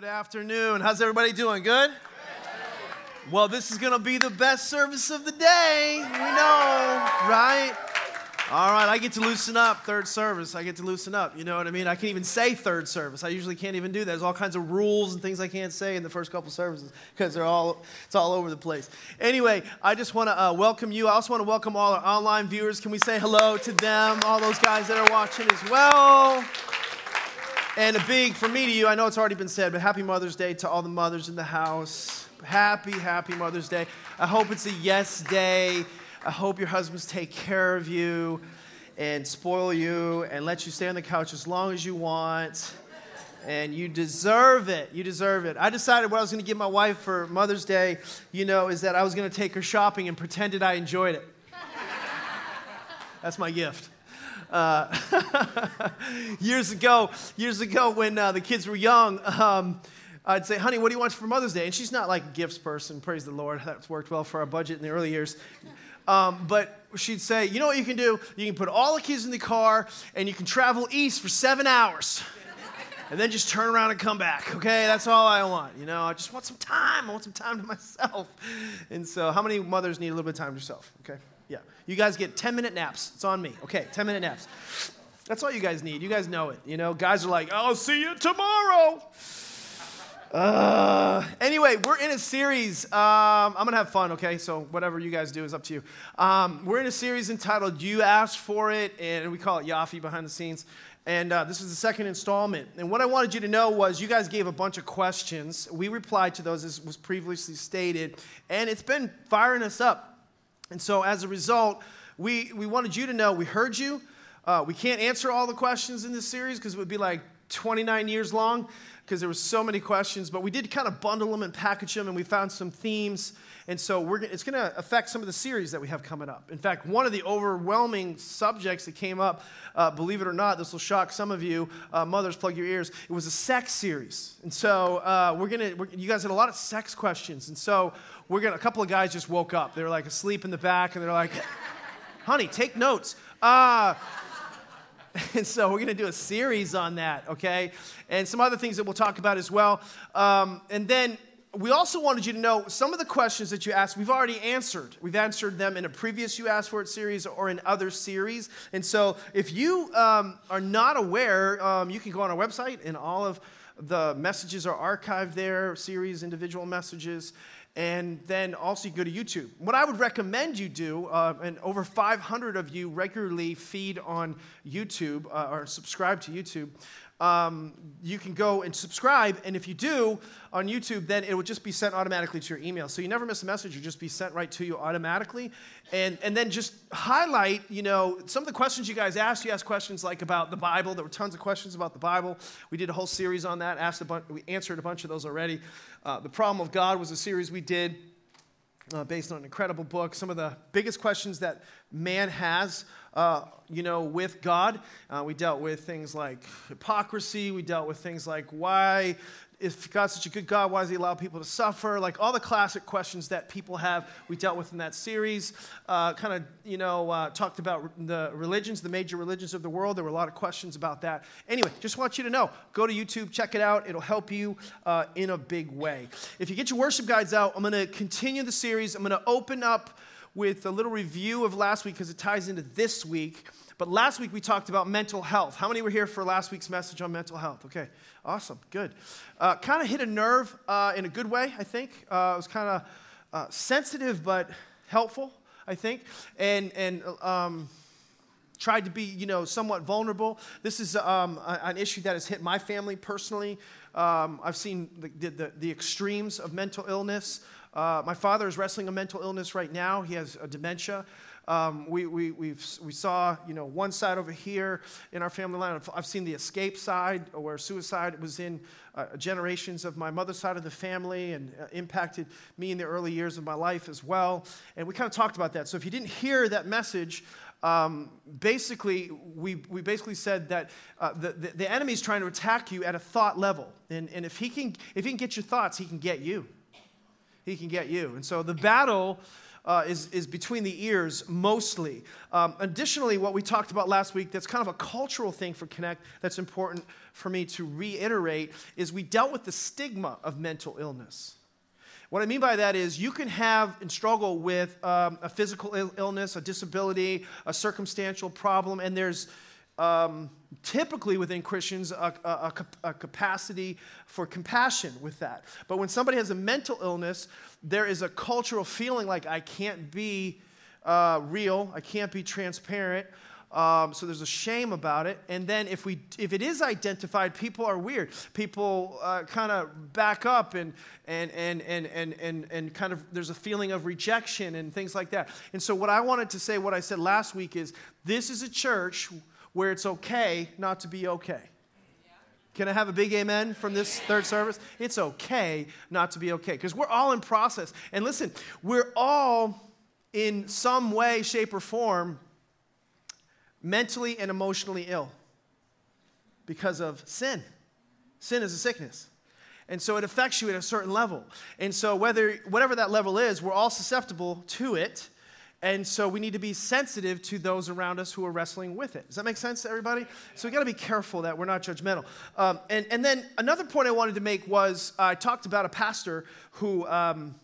Good afternoon. How's everybody doing? Good? Well, this is going to be the best service of the day. We know, right? All right, I get to loosen up third service. I get to loosen up. You know what I mean? I can't even say third service. I usually can't even do that. There's all kinds of rules and things I can't say in the first couple services because they're all it's all over the place. Anyway, I just want to uh, welcome you. I also want to welcome all our online viewers. Can we say hello to them? All those guys that are watching as well. And a big for me to you. I know it's already been said, but happy Mother's Day to all the mothers in the house. Happy, happy Mother's Day. I hope it's a yes day. I hope your husbands take care of you and spoil you and let you stay on the couch as long as you want. And you deserve it. You deserve it. I decided what I was going to give my wife for Mother's Day, you know, is that I was going to take her shopping and pretended I enjoyed it. That's my gift. Uh, years ago, years ago when uh, the kids were young, um, I'd say, honey, what do you want for Mother's Day? And she's not like a gifts person, praise the Lord. That's worked well for our budget in the early years. Um, but she'd say, you know what you can do? You can put all the kids in the car and you can travel east for seven hours. And then just turn around and come back, okay? That's all I want. You know, I just want some time. I want some time to myself. And so, how many mothers need a little bit of time to yourself, okay? Yeah. You guys get 10 minute naps. It's on me. Okay, 10 minute naps. That's all you guys need. You guys know it. You know, guys are like, I'll see you tomorrow. Uh, anyway, we're in a series. Um, I'm going to have fun, okay? So, whatever you guys do is up to you. Um, we're in a series entitled You Asked for It, and we call it Yafi behind the scenes. And uh, this is the second installment. And what I wanted you to know was you guys gave a bunch of questions. We replied to those, as was previously stated, and it's been firing us up. And so, as a result, we, we wanted you to know we heard you. Uh, we can't answer all the questions in this series because it would be like 29 years long because there were so many questions, but we did kind of bundle them and package them, and we found some themes. And so we're, it's going to affect some of the series that we have coming up. In fact, one of the overwhelming subjects that came up, uh, believe it or not, this will shock some of you, uh, mothers, plug your ears. It was a sex series, and so uh, we're going to. You guys had a lot of sex questions, and so we're to A couple of guys just woke up. They were like asleep in the back, and they're like, "Honey, take notes." Uh, And so we're going to do a series on that, okay? And some other things that we'll talk about as well. Um, and then we also wanted you to know some of the questions that you asked, we've already answered. We've answered them in a previous You Asked For It series or in other series. And so if you um, are not aware, um, you can go on our website and all of the messages are archived there, series, individual messages and then also you go to YouTube. What I would recommend you do, uh, and over 500 of you regularly feed on YouTube uh, or subscribe to YouTube, um, you can go and subscribe. And if you do on YouTube, then it will just be sent automatically to your email. So you never miss a message, it'll just be sent right to you automatically. And, and then just highlight, you know, some of the questions you guys asked. You asked questions like about the Bible. There were tons of questions about the Bible. We did a whole series on that, asked a bunch, we answered a bunch of those already. Uh, the Problem of God was a series we did. Uh, based on an incredible book. Some of the biggest questions that man has uh, you know, with God. Uh, we dealt with things like hypocrisy. We dealt with things like why, if God's such a good God, why does He allow people to suffer? Like all the classic questions that people have, we dealt with in that series. Uh, kind of, you know, uh, talked about the religions, the major religions of the world. There were a lot of questions about that. Anyway, just want you to know go to YouTube, check it out. It'll help you uh, in a big way. If you get your worship guides out, I'm going to continue the series. I'm going to open up with a little review of last week because it ties into this week. But last week we talked about mental health. How many were here for last week's message on mental health? Okay, awesome, good. Uh, kind of hit a nerve uh, in a good way, I think. Uh, it was kind of uh, sensitive but helpful, I think. And, and um, tried to be, you know, somewhat vulnerable. This is um, an issue that has hit my family personally. Um, I've seen the, the, the, extremes of mental illness. Uh, my father is wrestling a mental illness right now. He has a dementia. Um, we, we, we we saw, you know, one side over here in our family line. I've seen the escape side where suicide was in uh, generations of my mother's side of the family and uh, impacted me in the early years of my life as well. And we kind of talked about that. So if you didn't hear that message, um, basically, we, we basically said that uh, the, the, the enemy's trying to attack you at a thought level. And, and if, he can, if he can get your thoughts, he can get you he can get you. And so the battle uh, is, is between the ears mostly. Um, additionally, what we talked about last week that's kind of a cultural thing for Connect that's important for me to reiterate is we dealt with the stigma of mental illness. What I mean by that is you can have and struggle with um, a physical illness, a disability, a circumstantial problem, and there's um, typically within Christians a, a, a, capacity for compassion with that. But when somebody has a mental illness, there is a cultural feeling like I can't be uh, real, I can't be transparent. Um, so there's a shame about it. And then if we if it is identified, people are weird. People uh, kind of back up and and and and and and and kind of there's a feeling of rejection and things like that. And so what I wanted to say, what I said last week is this is a church where it's okay not to be okay. Can I have a big amen from this third service? It's okay not to be okay because we're all in process. And listen, we're all in some way, shape, or form mentally and emotionally ill because of sin. Sin is a sickness. And so it affects you at a certain level. And so whether whatever that level is, we're all susceptible to it. And so we need to be sensitive to those around us who are wrestling with it. Does that make sense to everybody? So we got to be careful that we're not judgmental. Um, and, and then another point I wanted to make was I talked about a pastor who, um,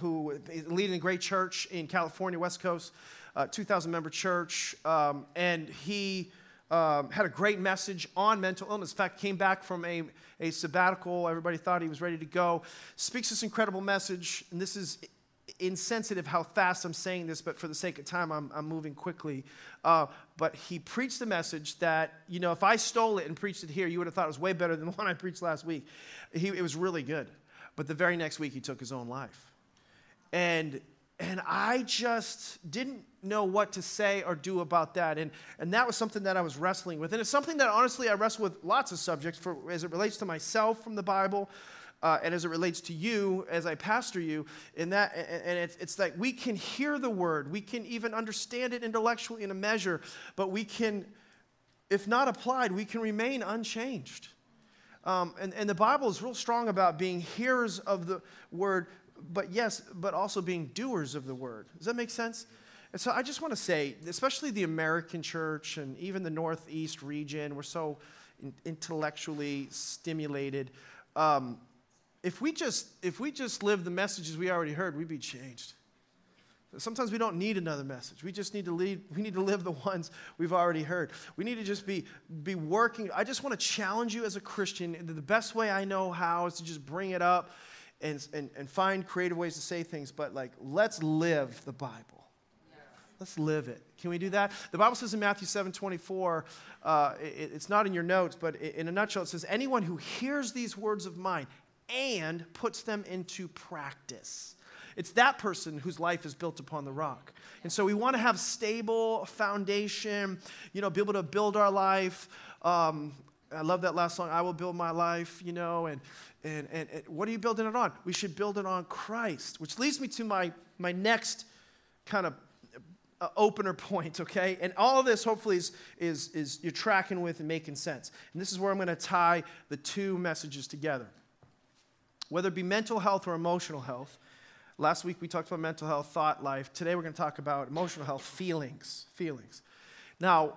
who is leading a great church in California, West Coast uh, 2,000 member church, um, and he um, had a great message on mental illness. In fact, came back from a, a sabbatical. Everybody thought he was ready to go. Speaks this incredible message, and this is insensitive how fast I'm saying this, but for the sake of time, I'm, I'm moving quickly. Uh, but he preached a message that, you know, if I stole it and preached it here, you would have thought it was way better than the one I preached last week. He, it was really good. But the very next week, he took his own life. And and I just didn't know what to say or do about that. And, and that was something that I was wrestling with. And it's something that honestly I wrestle with lots of subjects for, as it relates to myself from the Bible. Uh, and as it relates to you as I pastor you, in that, and it's, it's like we can hear the word, we can even understand it intellectually in a measure, but we can, if not applied, we can remain unchanged. Um, and, and the Bible is real strong about being hearers of the word, but yes, but also being doers of the word. Does that make sense? And so I just want to say, especially the American church and even the Northeast region, we're so intellectually stimulated. Um, if we just if we just live the messages we already heard, we'd be changed. Sometimes we don't need another message. We just need to lead, we need to live the ones we've already heard. We need to just be, be working. I just want to challenge you as a Christian. The best way I know how is to just bring it up and, and, and find creative ways to say things, but like, let's live the Bible. Let's live it. Can we do that? The Bible says in Matthew 7 24, uh, it, it's not in your notes, but in a nutshell, it says, Anyone who hears these words of mine and puts them into practice. It's that person whose life is built upon the rock. And so we want to have stable foundation, you know, be able to build our life. Um, I love that last song, I Will Build My Life, you know, and, and, and, and, what are you building it on? We should build it on Christ, which leads me to my, my next kind of uh, opener point, okay? And all this hopefully is, is, is you're tracking with and making sense. And this is where I'm going to tie the two messages together. Whether it be mental health or emotional health, last week we talked about mental health, thought life. Today we're going to talk about emotional health, feelings. Feelings. Now,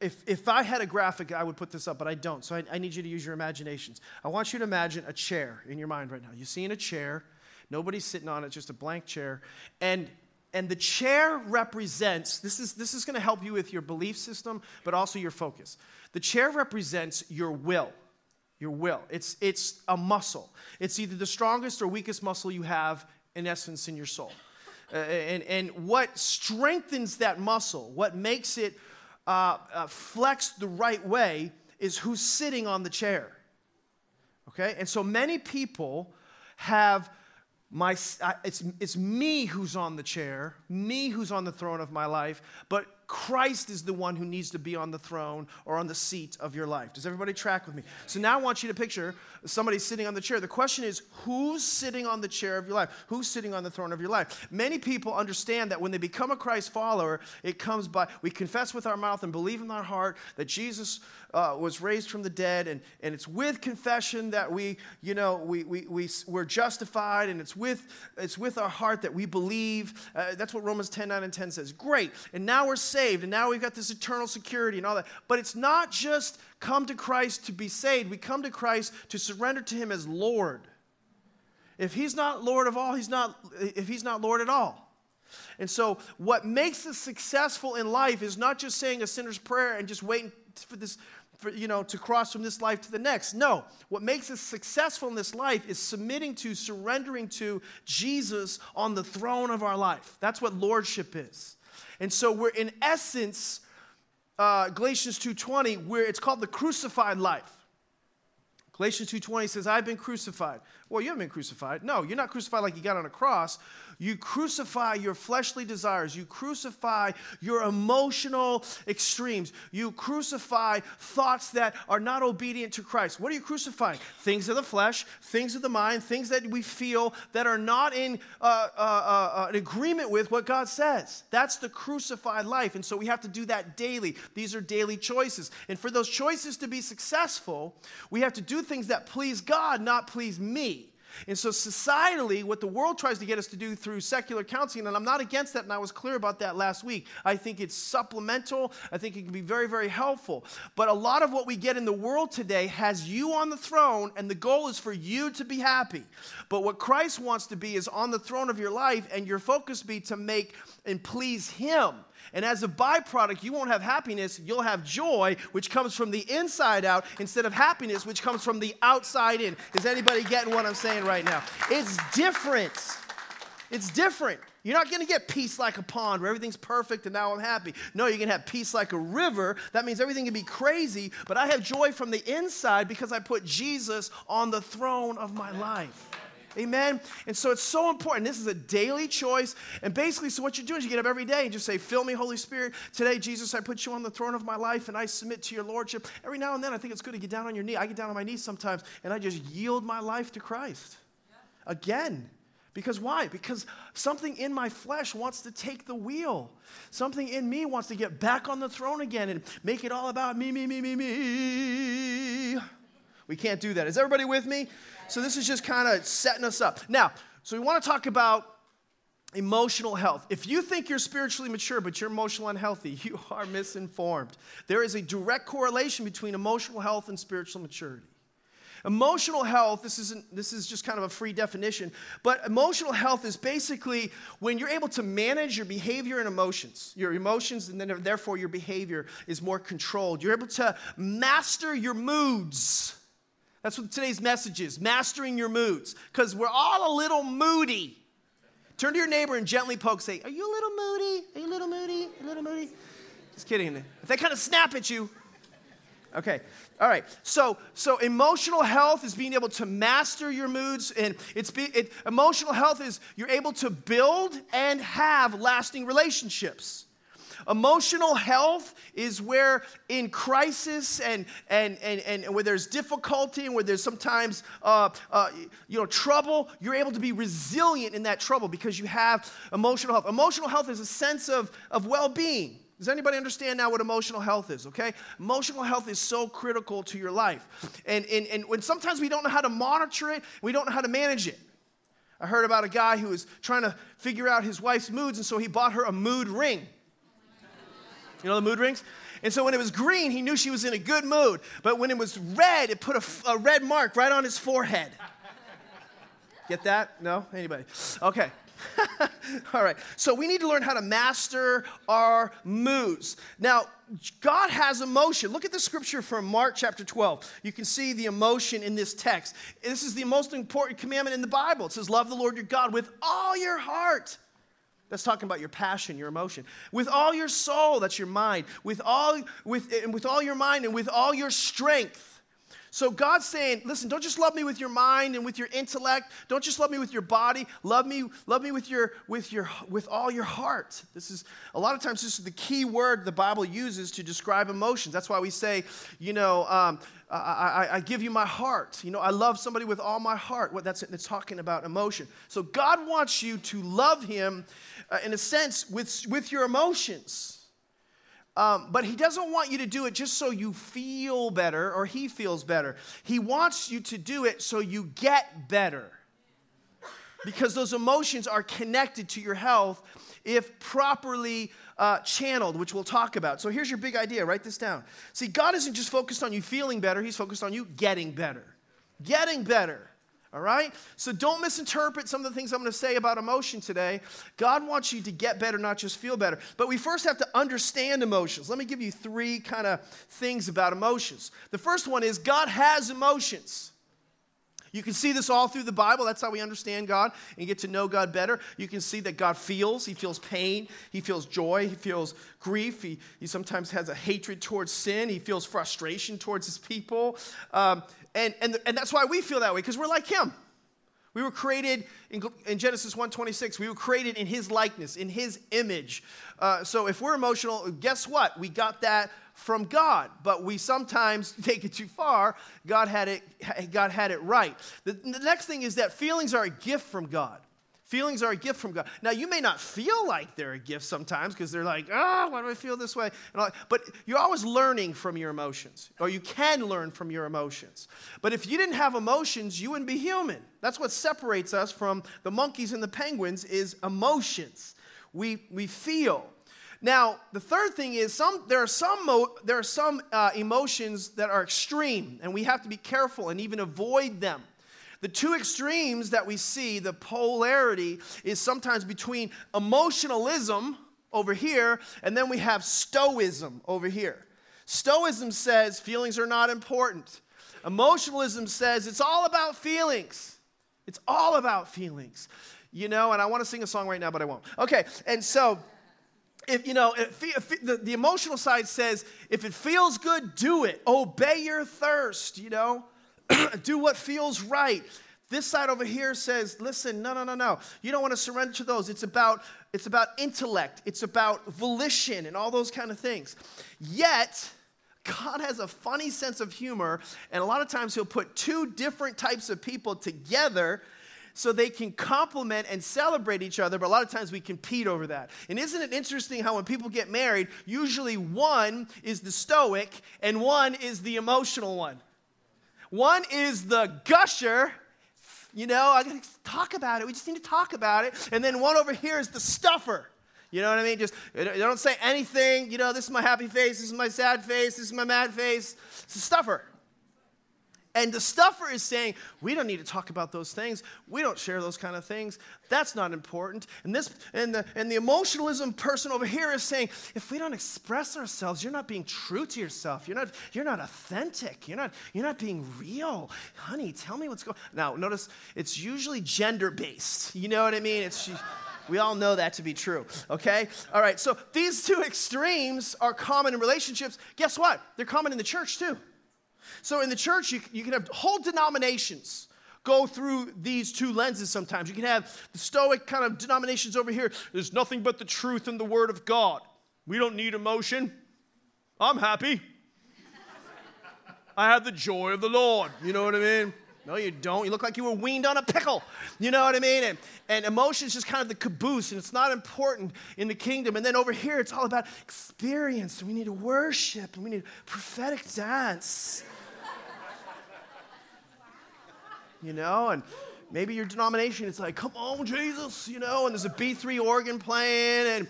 if, if I had a graphic, I would put this up, but I don't. So I, I, need you to use your imaginations. I want you to imagine a chair in your mind right now. You see in a chair, nobody's sitting on it, just a blank chair. And and the chair represents this is this is going to help you with your belief system, but also your focus. The chair represents your will. Your will. It's it's a muscle. It's either the strongest or weakest muscle you have in essence in your soul. Uh, and, and what strengthens that muscle, what makes it uh, uh, flexed the right way is who's sitting on the chair. Okay? And so many people have my, it's, it's me who's on the chair, me who's on the throne of my life, but Christ is the one who needs to be on the throne or on the seat of your life. Does everybody track with me? So now I want you to picture somebody sitting on the chair. The question is, who's sitting on the chair of your life? Who's sitting on the throne of your life? Many people understand that when they become a Christ follower, it comes by we confess with our mouth and believe in our heart that Jesus uh, was raised from the dead, and, and it's with confession that we, you know, we, we, we, we're justified, and it's with, it's with our heart that we believe. Uh, that's what Romans 10, 9, and 10 says. Great. And now we're saved, and now we've got this eternal security and all that. But it's not just come to Christ to be saved, we come to Christ to surrender to Him as Lord. If He's not Lord of all, He's not, if He's not Lord at all. And so, what makes us successful in life is not just saying a sinner's prayer and just waiting for this for, you know, to cross from this life to the next. No, what makes us successful in this life is submitting to, surrendering to Jesus on the throne of our life. That's what lordship is. And so we're in essence, uh, Galatians 2.20, where it's called the crucified life. Galatians 2.20 says, I've been crucified. Well, you haven't been crucified. No, you're not crucified like you got on a cross. You crucify your fleshly desires. You crucify your emotional extremes. You crucify thoughts that are not obedient to Christ. What are you crucifying? Things of the flesh, things of the mind, things that we feel that are not in uh, uh, uh, uh agreement with what God says. That's the crucified life. And so we have to do that daily. These are daily choices. And for those choices to be successful, we have to do things that please God, not please me. And so, societally, what the world tries to get us to do through secular counseling, and I'm not against that, and I was clear about that last week. I think it's supplemental, I think it can be very, very helpful. But a lot of what we get in the world today has you on the throne, and the goal is for you to be happy. But what Christ wants to be is on the throne of your life, and your focus be to make and please Him. And as a byproduct, you won't have happiness, you'll have joy, which comes from the inside out, instead of happiness, which comes from the outside in. Is anybody getting what I'm saying right now? It's different. It's different. You're not going to get peace like a pond where everything's perfect and now I'm happy. No, you're going to have peace like a river. That means everything can be crazy, but I have joy from the inside because I put Jesus on the throne of my life. Amen? And so it's so important. This is a daily choice. And basically, so what you do is you get up every day and just say, Fill me, Holy Spirit. Today, Jesus, I put you on the throne of my life and I submit to your Lordship. Every now and then, I think it's good to get down on your knee. I get down on my knees sometimes and I just yield my life to Christ. Again. Because why? Because something in my flesh wants to take the wheel. Something in me wants to get back on the throne again and make it all about me, me, me, me, me. We can't do that. Is everybody with me? So this is just kind of setting us up. Now, so we want to talk about emotional health. If you think you're spiritually mature but you're emotionally unhealthy, you are misinformed. There is a direct correlation between emotional health and spiritual maturity. Emotional health, this isn't this is just kind of a free definition, but emotional health is basically when you're able to manage your behavior and emotions. Your emotions and then therefore your behavior is more controlled. You're able to master your moods. That's what today's message is mastering your moods. Because we're all a little moody. Turn to your neighbor and gently poke, say, Are you a little moody? Are you a little moody? A little moody? Just kidding. If they kind of snap at you, okay. All right. So, so emotional health is being able to master your moods, and it's be, it, emotional health is you're able to build and have lasting relationships. Emotional health is where in crisis and, and, and, and where there's difficulty and where there's sometimes uh, uh, you know, trouble, you're able to be resilient in that trouble because you have emotional health. Emotional health is a sense of, of well-being. Does anybody understand now what emotional health is? Okay? Emotional health is so critical to your life. And, and, and when sometimes we don't know how to monitor it, we don't know how to manage it. I heard about a guy who was trying to figure out his wife's moods, and so he bought her a mood ring. You know the mood rings? And so when it was green, he knew she was in a good mood. But when it was red, it put a, a red mark right on his forehead. Get that? No? Anybody? Okay. All right. So we need to learn how to master our moods. Now, God has emotion. Look at the scripture from Mark chapter 12. You can see the emotion in this text. This is the most important commandment in the Bible. It says, Love the Lord your God with all your heart that's talking about your passion, your emotion. With all your soul, that's your mind. With all, with, and with all your mind and with all your strength. So God's saying, listen, don't just love me with your mind and with your intellect. Don't just love me with your body. Love me, love me with your with your with all your heart. This is a lot of times this is the key word the Bible uses to describe emotions. That's why we say, you know, um, I, I, I, give you my heart. You know, I love somebody with all my heart. What that's it's talking about emotion. So God wants you to love Him, uh, in a sense, with with your emotions. Um, but he doesn't want you to do it just so you feel better or he feels better. He wants you to do it so you get better. Because those emotions are connected to your health if properly uh, channeled, which we'll talk about. So here's your big idea write this down. See, God isn't just focused on you feeling better, He's focused on you getting better. Getting better. All right? So don't misinterpret some of the things I'm going to say about emotion today. God wants you to get better, not just feel better. But we first have to understand emotions. Let me give you three kind of things about emotions. The first one is God has emotions. You can see this all through the Bible. That's how we understand God and get to know God better. You can see that God feels. He feels pain. He feels joy. He feels grief. He, he sometimes has a hatred towards sin. He feels frustration towards his people. Um, and, and, and that's why we feel that way, because we're like him. We were created in, in Genesis 1:26. We were created in His likeness, in His image. Uh, so if we're emotional, guess what? We got that from God, but we sometimes take it too far. God had it. God had it right. The, the next thing is that feelings are a gift from God. Feelings are a gift from God. Now, you may not feel like they're a gift sometimes because they're like, ah, oh, why do I feel this way? But you're always learning from your emotions, or you can learn from your emotions. But if you didn't have emotions, you wouldn't be human. That's what separates us from the monkeys and the penguins is emotions. We, we feel. Now, the third thing is some, there are some, mo, there are some uh, emotions that are extreme, and we have to be careful and even avoid them. The two extremes that we see, the polarity, is sometimes between emotionalism over here, and then we have stoicism over here. Stoicism says feelings are not important. Emotionalism says it's all about feelings. It's all about feelings. You know, and I want to sing a song right now, but I won't. Okay, and so if you know if, if the, the emotional side says if it feels good do it obey your thirst you know do what feels right. This side over here says, listen, no, no, no, no. You don't want to surrender to those. It's about, it's about intellect, it's about volition and all those kind of things. Yet, God has a funny sense of humor, and a lot of times He'll put two different types of people together so they can complement and celebrate each other, but a lot of times we compete over that. And isn't it interesting how when people get married, usually one is the stoic and one is the emotional one? One is the gusher. You know, I gotta talk about it. We just need to talk about it. And then one over here is the stuffer. You know what I mean? Just don't say anything. You know, this is my happy face. This is my sad face. This is my mad face. It's a stuffer. And the stuffer is saying, we don't need to talk about those things. We don't share those kind of things. That's not important. And this and the and the emotionalism person over here is saying, if we don't express ourselves, you're not being true to yourself. You're not you're not authentic. You're not you're not being real. Honey, tell me what's going Now, notice it's usually gender based. You know what I mean? It's we all know that to be true, okay? All right, so these two extremes are common in relationships. Guess what? They're common in the church too. So in the church, you, you can have whole denominations go through these two lenses sometimes. You can have the Stoic kind of denominations over here. There's nothing but the truth and the Word of God. We don't need emotion. I'm happy. I have the joy of the Lord. You know what I mean? No, you don't. You look like you were weaned on a pickle. You know what I mean? And, and emotion is just kind of the caboose, and it's not important in the kingdom. And then over here, it's all about experience. We need to worship, and we need prophetic dance you know, and maybe your denomination, it's like, come on, Jesus, you know, and there's a B3 organ playing, and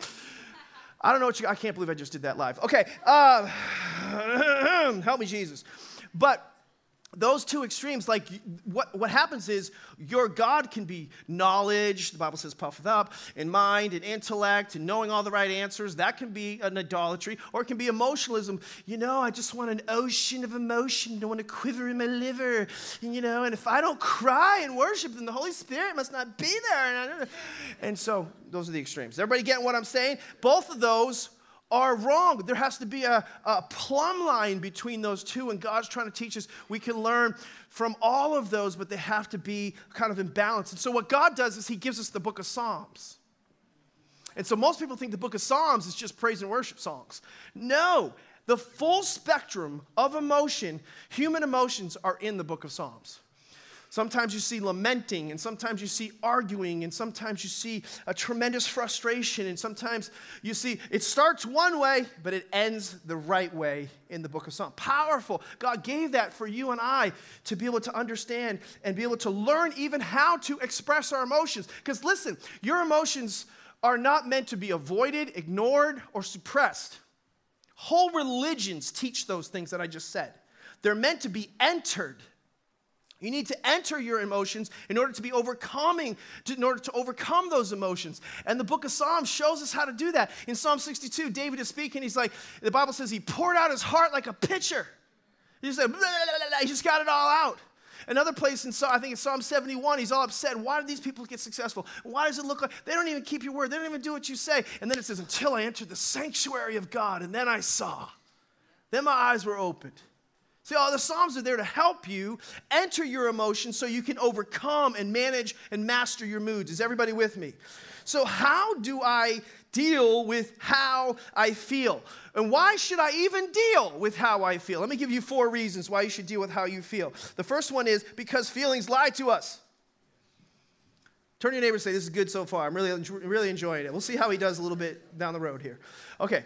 I don't know what you, I can't believe I just did that live. Okay, uh, help me, Jesus. But those two extremes, like what, what happens is your God can be knowledge, the Bible says puffed up, and mind and intellect and knowing all the right answers. That can be an idolatry, or it can be emotionalism. You know, I just want an ocean of emotion. I want to quiver in my liver. And, you know, and if I don't cry and worship, then the Holy Spirit must not be there. And so those are the extremes. Everybody getting what I'm saying? Both of those are wrong. There has to be a, a, plumb line between those two, and God's trying to teach us we can learn from all of those, but they have to be kind of in balance. And so, what God does is He gives us the book of Psalms. And so, most people think the book of Psalms is just praise and worship songs. No, the full spectrum of emotion, human emotions, are in the book of Psalms. Sometimes you see lamenting, and sometimes you see arguing, and sometimes you see a tremendous frustration, and sometimes you see it starts one way, but it ends the right way in the book of Psalms. Powerful. God gave that for you and I to be able to understand and be able to learn even how to express our emotions. Because listen, your emotions are not meant to be avoided, ignored, or suppressed. Whole religions teach those things that I just said. They're meant to be entered you need to enter your emotions in order to be overcoming, in order to overcome those emotions. And the book of Psalms shows us how to do that. In Psalm 62, David is speaking. He's like, the Bible says he poured out his heart like a pitcher. He just blah, blah, blah, he just got it all out. Another place in Psalm, I think it's Psalm 71, he's all upset. Why do these people get successful? Why does it look like they don't even keep your word? They don't even do what you say. And then it says, until I entered the sanctuary of God, and then I saw. Then my eyes were opened. See, all the Psalms are there to help you enter your emotions so you can overcome and manage and master your moods. Is everybody with me? So, how do I deal with how I feel? And why should I even deal with how I feel? Let me give you four reasons why you should deal with how you feel. The first one is because feelings lie to us. Turn to your neighbor and say, This is good so far. I'm really, really enjoying it. We'll see how he does a little bit down the road here. Okay.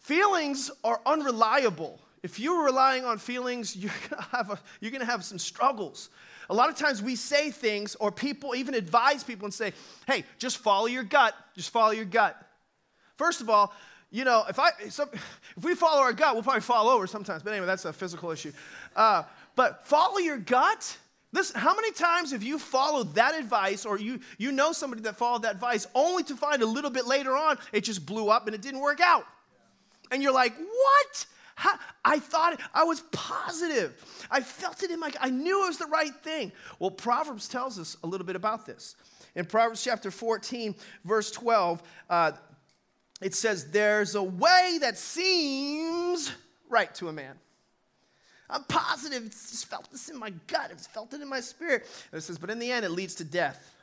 Feelings are unreliable. If you're relying on feelings, you're gonna have, a, you're gonna have some struggles. A lot of times we say things, or people even advise people and say, hey, just follow your gut, just follow your gut. First of all, you know, if, I, if we follow our gut, we'll probably fall over sometimes. But anyway, that's a physical issue. Uh, but follow your gut. Listen, how many times have you followed that advice or you, you know somebody that followed that advice only to find a little bit later on it just blew up and it didn't work out? And you're like, what? I thought I was positive. I felt it in my, I knew it was the right thing. Well, Proverbs tells us a little bit about this. In Proverbs chapter 14, verse 12, uh, it says, There's a way that seems right to a man. I'm positive. It's just felt this in my gut. It's felt it in my spirit. And it says, but in the end, it leads to death.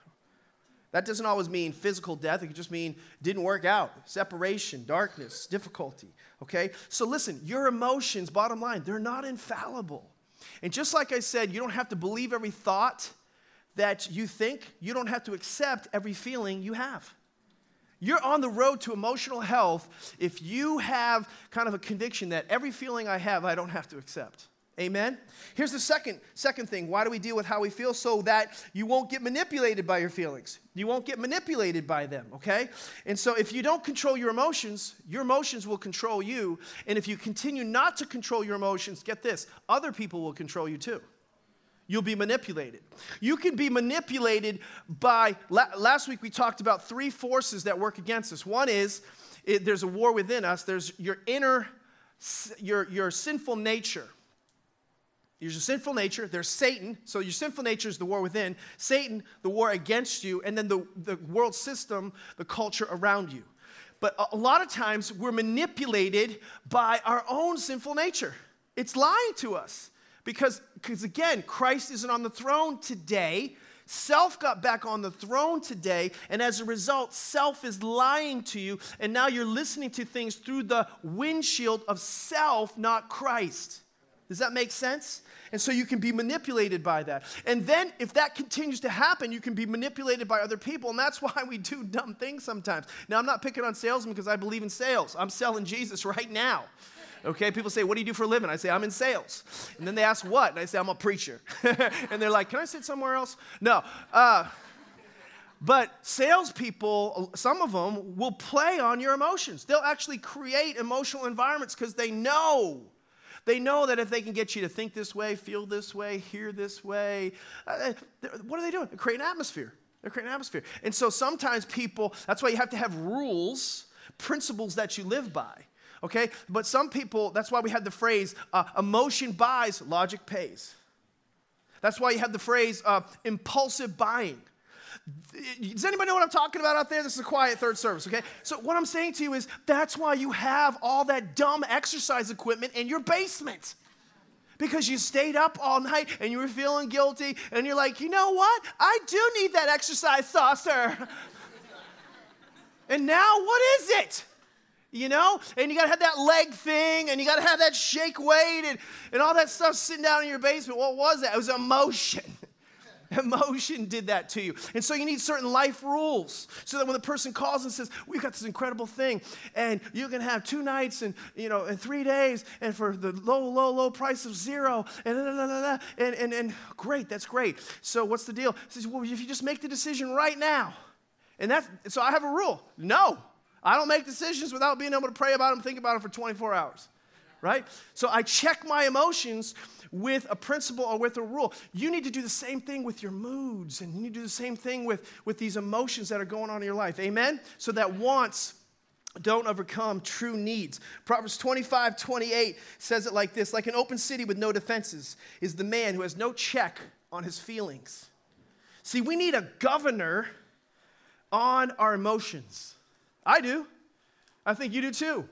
That doesn't always mean physical death. It could just mean didn't work out, separation, darkness, difficulty. Okay? So listen, your emotions, bottom line, they're not infallible. And just like I said, you don't have to believe every thought that you think, you don't have to accept every feeling you have. You're on the road to emotional health if you have kind of a conviction that every feeling I have, I don't have to accept. Amen. Here's the second second thing. Why do we deal with how we feel so that you won't get manipulated by your feelings? You won't get manipulated by them, okay? And so if you don't control your emotions, your emotions will control you, and if you continue not to control your emotions, get this, other people will control you too. You'll be manipulated. You can be manipulated by last week we talked about three forces that work against us. One is it, there's a war within us. There's your inner your your sinful nature your sinful nature, there's Satan. So your sinful nature is the war within, Satan, the war against you, and then the, the world system, the culture around you. But a lot of times we're manipulated by our own sinful nature. It's lying to us. Because, because again, Christ isn't on the throne today. Self got back on the throne today, and as a result, self is lying to you, and now you're listening to things through the windshield of self, not Christ. Does that make sense? And so you can be manipulated by that. And then if that continues to happen, you can be manipulated by other people. And that's why we do dumb things sometimes. Now, I'm not picking on salesmen because I believe in sales. I'm selling Jesus right now. Okay, people say, What do you do for a living? I say, I'm in sales. And then they ask, What? And I say, I'm a preacher. and they're like, Can I sit somewhere else? No. Uh, but salespeople, some of them will play on your emotions. They'll actually create emotional environments because they know they know that if they can get you to think this way, feel this way, hear this way, uh, what are they doing? They're creating atmosphere. They're creating atmosphere. And so sometimes people, that's why you have to have rules, principles that you live by. Okay? But some people, that's why we have the phrase uh, emotion buys, logic pays. That's why you have the phrase uh, impulsive buying. Does anybody know what I'm talking about out there? This is a quiet third service, okay? So, what I'm saying to you is that's why you have all that dumb exercise equipment in your basement. Because you stayed up all night and you were feeling guilty, and you're like, you know what? I do need that exercise saucer. and now, what is it? you know? And you gotta have that leg thing, and you gotta have that shake weight, and, and all that stuff sitting down in your basement. What was that? It was emotion. Emotion did that to you. And so you need certain life rules so that when the person calls and says, We've got this incredible thing, and you can have two nights and you know in three days and for the low, low, low price of zero, and da, da, da, and, and, and great, that's great. So what's the deal? He says, Well, if you just make the decision right now, and that's so I have a rule. No. I don't make decisions without being able to pray about them, think about them for 24 hours. Right? So I check my emotions with a principle or with a rule. You need to do the same thing with your moods, and you need to do the same thing with, with these emotions that are going on in your life. Amen? So that wants don't overcome true needs. Proverbs 25, 28 says it like this Like an open city with no defenses is the man who has no check on his feelings. See, we need a governor on our emotions. I do. I think you do too.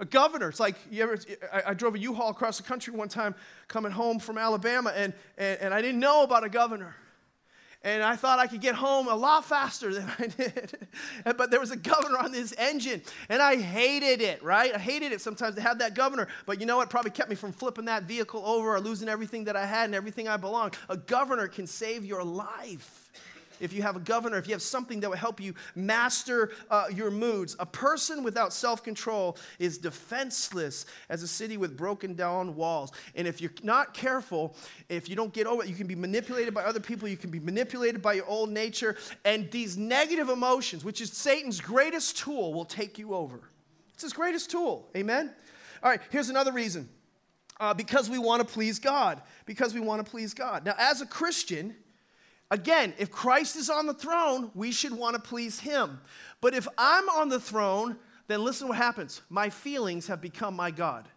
A governor. It's like you ever. I, I drove a U-Haul across the country one time, coming home from Alabama, and, and, and I didn't know about a governor. And I thought I could get home a lot faster than I did. but there was a governor on this engine, and I hated it, right? I hated it sometimes to have that governor. But you know what? Probably kept me from flipping that vehicle over or losing everything that I had and everything I belonged. A governor can save your life if you have a governor, if you have something that will help you master uh, your moods. A person without self control is defenseless as a city with broken down walls. And if you're not careful, if you don't get over it, you can be manipulated by other people, you can be manipulated by your old nature, and these negative emotions, which is Satan's greatest tool, will take you over. It's his greatest tool. Amen? All right, here's another reason. Uh, because we want to please God. Because we want to please God. Now, as a Christian, Again, if Christ is on the throne, we should want to please him. But if I'm on the throne, then listen what happens. My feelings have become my God.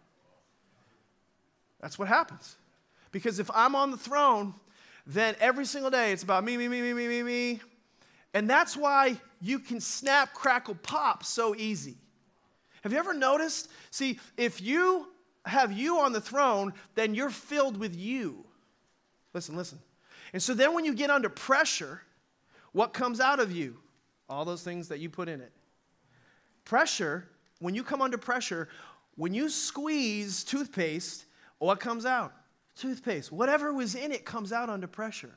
That's what happens. Because if I'm on the throne, then every single day it's about me, me, me, me, me, me, me. And that's why you can snap, crackle, pop so easy. Have you ever noticed? See, if you have you on the throne, then you're filled with you. Listen, listen. And so then when you get under pressure, what comes out of you? All those things that you put in it. Pressure, when you come under pressure, when you squeeze toothpaste, what comes out? Toothpaste. Whatever was in it comes out under pressure.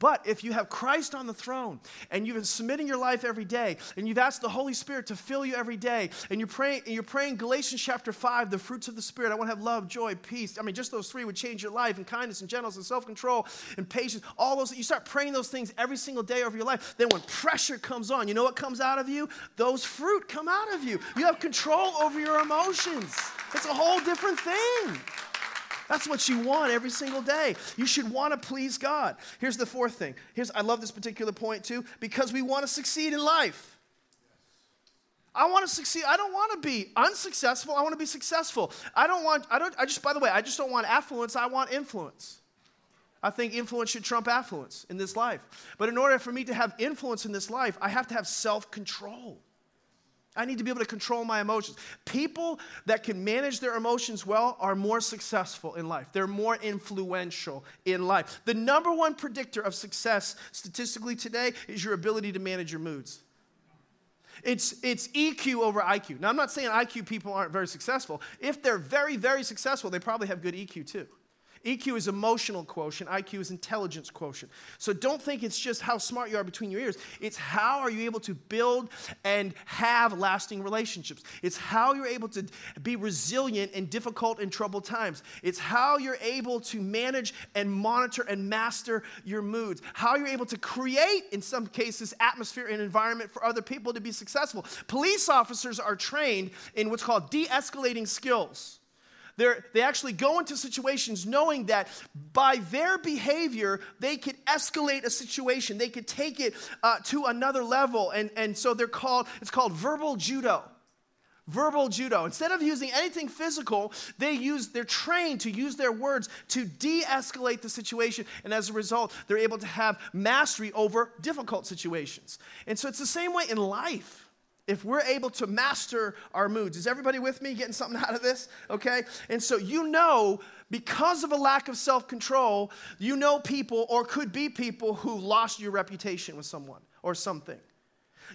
But if you have Christ on the throne and you've been submitting your life every day and you've asked the Holy Spirit to fill you every day and you're praying, and you're praying Galatians chapter 5, the fruits of the Spirit, I want to have love, joy, peace. I mean, just those three would change your life and kindness and gentleness and self control and patience. All those, you start praying those things every single day of your life. Then when pressure comes on, you know what comes out of you? Those fruit come out of you. You have control over your emotions. It's a whole different thing. That's what you want every single day. You should want to please God. Here's the fourth thing. Here's I love this particular point too because we want to succeed in life. I want to succeed. I don't want to be unsuccessful. I want to be successful. I don't want I don't I just by the way, I just don't want affluence. I want influence. I think influence should trump affluence in this life. But in order for me to have influence in this life, I have to have self-control. I need to be able to control my emotions. People that can manage their emotions well are more successful in life. They're more influential in life. The number one predictor of success statistically today is your ability to manage your moods. It's, it's EQ over IQ. Now, I'm not saying IQ people aren't very successful. If they're very, very successful, they probably have good EQ too. EQ is emotional quotient, IQ is intelligence quotient. So don't think it's just how smart you are between your ears. It's how are you able to build and have lasting relationships. It's how you're able to be resilient in difficult and troubled times. It's how you're able to manage and monitor and master your moods. How you're able to create in some cases atmosphere and environment for other people to be successful. Police officers are trained in what's called de-escalating skills. They're, they actually go into situations knowing that by their behavior, they could escalate a situation. They could take it uh, to another level. And, and so they're called, it's called verbal judo. verbal judo. Instead of using anything physical, they use, they're trained to use their words to de escalate the situation. And as a result, they're able to have mastery over difficult situations. And so it's the same way in life. If we're able to master our moods, is everybody with me getting something out of this? Okay? And so you know, because of a lack of self control, you know people or could be people who lost your reputation with someone or something.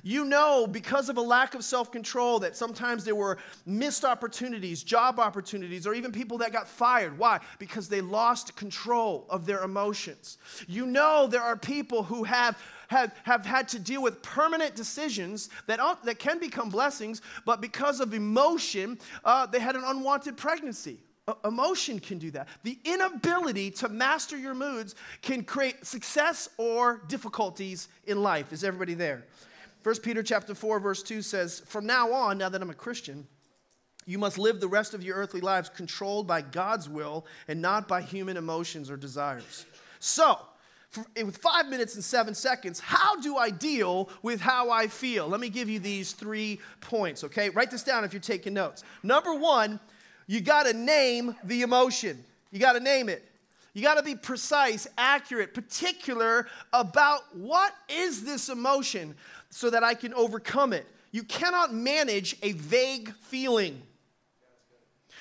You know, because of a lack of self control, that sometimes there were missed opportunities, job opportunities, or even people that got fired. Why? Because they lost control of their emotions. You know, there are people who have. Have, have had to deal with permanent decisions that, that can become blessings, but because of emotion, uh, they had an unwanted pregnancy. Emotion can do that. The inability to master your moods can create success or difficulties in life. Is everybody there? 1 Peter chapter 4 verse 2 says, "From now on, now that I'm a Christian, you must live the rest of your earthly lives controlled by God's will and not by human emotions or desires." So, with five minutes and seven seconds, how do I deal with how I feel? Let me give you these three points, okay? Write this down if you're taking notes. Number one, you gotta name the emotion. You gotta name it. You got to be precise, accurate, particular about what is this emotion so that I can overcome it. You cannot manage a vague feeling.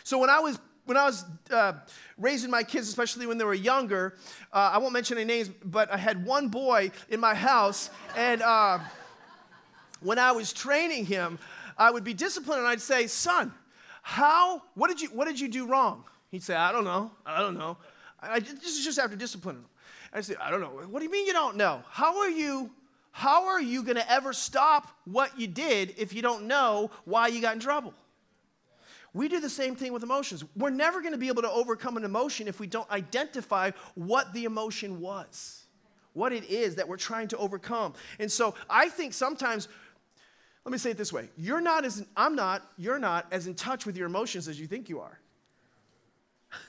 So when I was when I was uh, raising my kids, especially when they were younger, uh, I won't mention any names, but I had one boy in my house, and uh, when I was training him, I would be disciplined, and I'd say, "Son, how? What did you? What did you do wrong?" He'd say, "I don't know. I don't know." I, this is just after disciplining him. I say, "I don't know. What do you mean you don't know? How are you how are you going to ever stop what you did if you don't know why you got in trouble? We do the same thing with emotions. We're never going to be able to overcome an emotion if we don't identify what the emotion was, what it is that we're trying to overcome. And so I think sometimes, let me say it this way you're not as, I'm not, you're not as in touch with your emotions as you think you are.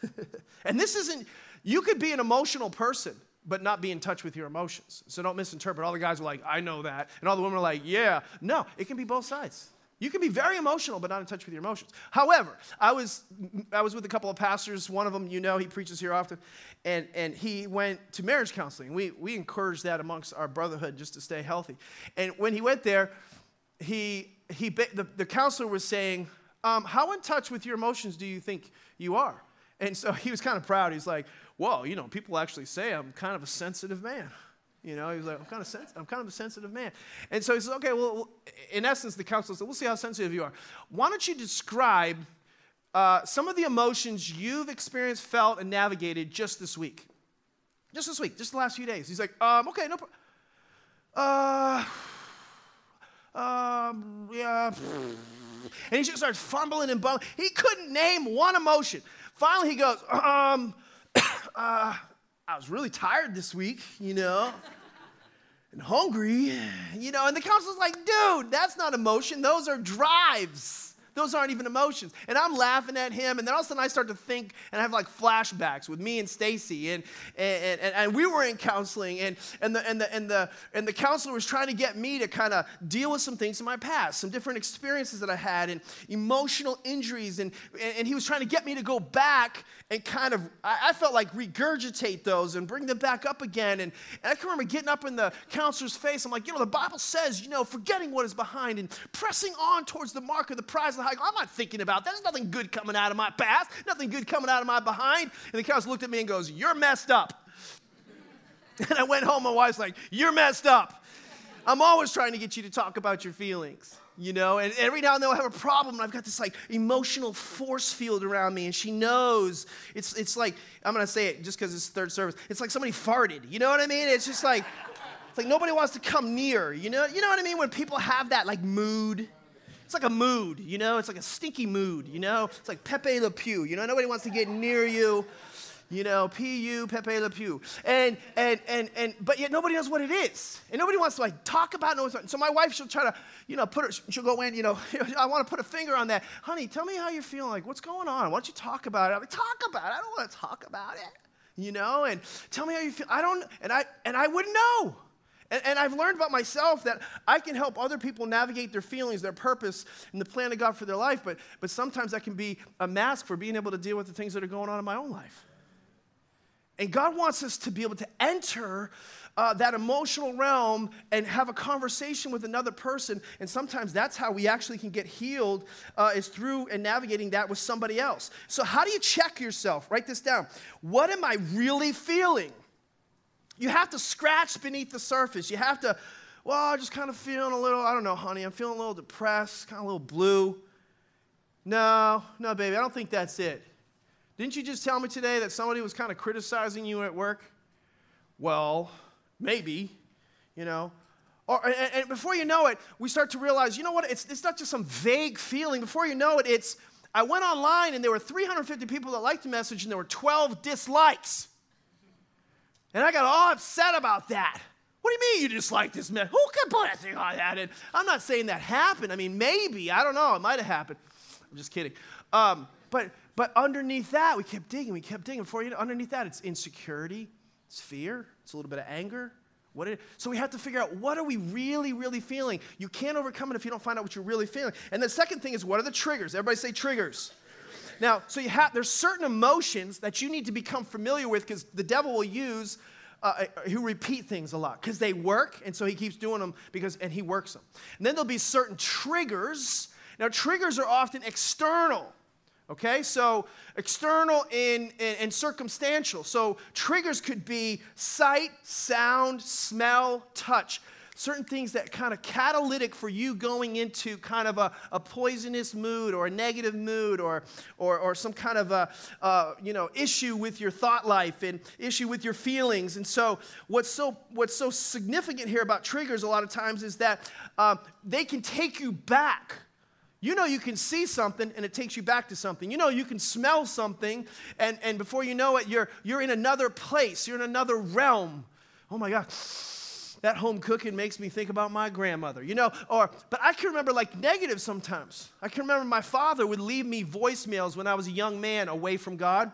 and this isn't, you could be an emotional person but not be in touch with your emotions. So don't misinterpret. All the guys are like, I know that. And all the women are like, yeah. No, it can be both sides. You can be very emotional, but not in touch with your emotions. However, I was, I was with a couple of pastors. One of them, you know, he preaches here often. And, and he went to marriage counseling. We, we encourage that amongst our brotherhood just to stay healthy. And when he went there, he, he, the, the counselor was saying, um, How in touch with your emotions do you think you are? And so he was kind of proud. He's like, whoa, you know, people actually say I'm kind of a sensitive man. You know, he was like, I'm kind of sens- I'm kind of a sensitive man. And so he says, okay, well, in essence, the counselor said, we'll see how sensitive you are. Why don't you describe uh, some of the emotions you've experienced, felt, and navigated just this week? Just this week, just the last few days. He's like, um, okay, no problem. Uh, um, yeah. And he just starts fumbling and bumbling. He couldn't name one emotion. Finally, he goes, um, uh, I was really tired this week, you know, and hungry, you know. And the counselor's like, dude, that's not emotion. Those are drives. Those aren't even emotions. And I'm laughing at him, and then all of a sudden I start to think and I have like flashbacks with me and Stacy, and, and, and, and we were in counseling, and, and, the, and, the, and, the, and the counselor was trying to get me to kind of deal with some things in my past, some different experiences that I had, and emotional injuries, and, and he was trying to get me to go back and kind of, I, I felt like regurgitate those and bring them back up again. And, and I can remember getting up in the counselor's face. I'm like, you know, the Bible says, you know, forgetting what is behind and pressing on towards the mark of the prize high. I'm not thinking about that. There's nothing good coming out of my past, nothing good coming out of my behind. And the counselor looked at me and goes, You're messed up. and I went home. My wife's like, You're messed up. I'm always trying to get you to talk about your feelings you know and every now and then i have a problem and i've got this like emotional force field around me and she knows it's, it's like i'm going to say it just because it's third service it's like somebody farted you know what i mean it's just like it's like nobody wants to come near you know you know what i mean when people have that like mood it's like a mood you know it's like a stinky mood you know it's like pepe le pew you know nobody wants to get near you you know, P-U, Pepe Le Pew. And, and, and, and, but yet nobody knows what it is. And nobody wants to like talk about it. So my wife, she'll try to, you know, put her, she'll go in, you know, I want to put a finger on that. Honey, tell me how you're feeling. Like, what's going on? Why don't you talk about it? I'm like, talk about it. I don't want to talk about it. You know, and tell me how you feel. I don't, and I, and I wouldn't know. And, and, I've learned about myself that I can help other people navigate their feelings, their purpose, and the plan of God for their life, but, but sometimes that can be a mask for being able to deal with the things that are going on in my own life. And God wants us to be able to enter uh, that emotional realm and have a conversation with another person. And sometimes that's how we actually can get healed, uh, is through and navigating that with somebody else. So, how do you check yourself? Write this down. What am I really feeling? You have to scratch beneath the surface. You have to, well, I'm just kind of feeling a little, I don't know, honey, I'm feeling a little depressed, kind of a little blue. No, no, baby, I don't think that's it. Didn't you just tell me today that somebody was kind of criticizing you at work? Well, maybe, you know. Or, and, and before you know it, we start to realize, you know what? It's, it's not just some vague feeling. Before you know it, it's, I went online and there were 350 people that liked the message and there were 12 dislikes. And I got all upset about that. What do you mean you dislike this man? Who could put a thing on that? And I'm not saying that happened. I mean, maybe. I don't know. It might have happened. I'm just kidding. Um, but, but underneath that, we kept digging. We kept digging. Before you know, underneath that, it's insecurity, it's fear, it's a little bit of anger. What it, so we have to figure out what are we really, really feeling. You can't overcome it if you don't find out what you're really feeling. And the second thing is what are the triggers? Everybody say triggers. Now, so you have there's certain emotions that you need to become familiar with because the devil will use uh, uh who repeat things a lot because they work, and so he keeps doing them because and he works them. And then there'll be certain triggers. Now, triggers are often external. Okay, so external and, and, and, circumstantial. So triggers could be sight, sound, smell, touch certain things that kind of catalytic for you going into kind of a, a poisonous mood or a negative mood or, or, or some kind of a, uh, you know, issue with your thought life and issue with your feelings. And so what's so, what's so significant here about triggers a lot of times is that uh, they can take you back. You know, you can see something and it takes you back to something. You know, you can smell something and, and before you know it, you're, you're in another place, you're in another realm. Oh my God that home cooking makes me think about my grandmother, you know? Or, but I can remember like negative sometimes. I can remember my father would leave me voicemails when I was a young man away from God,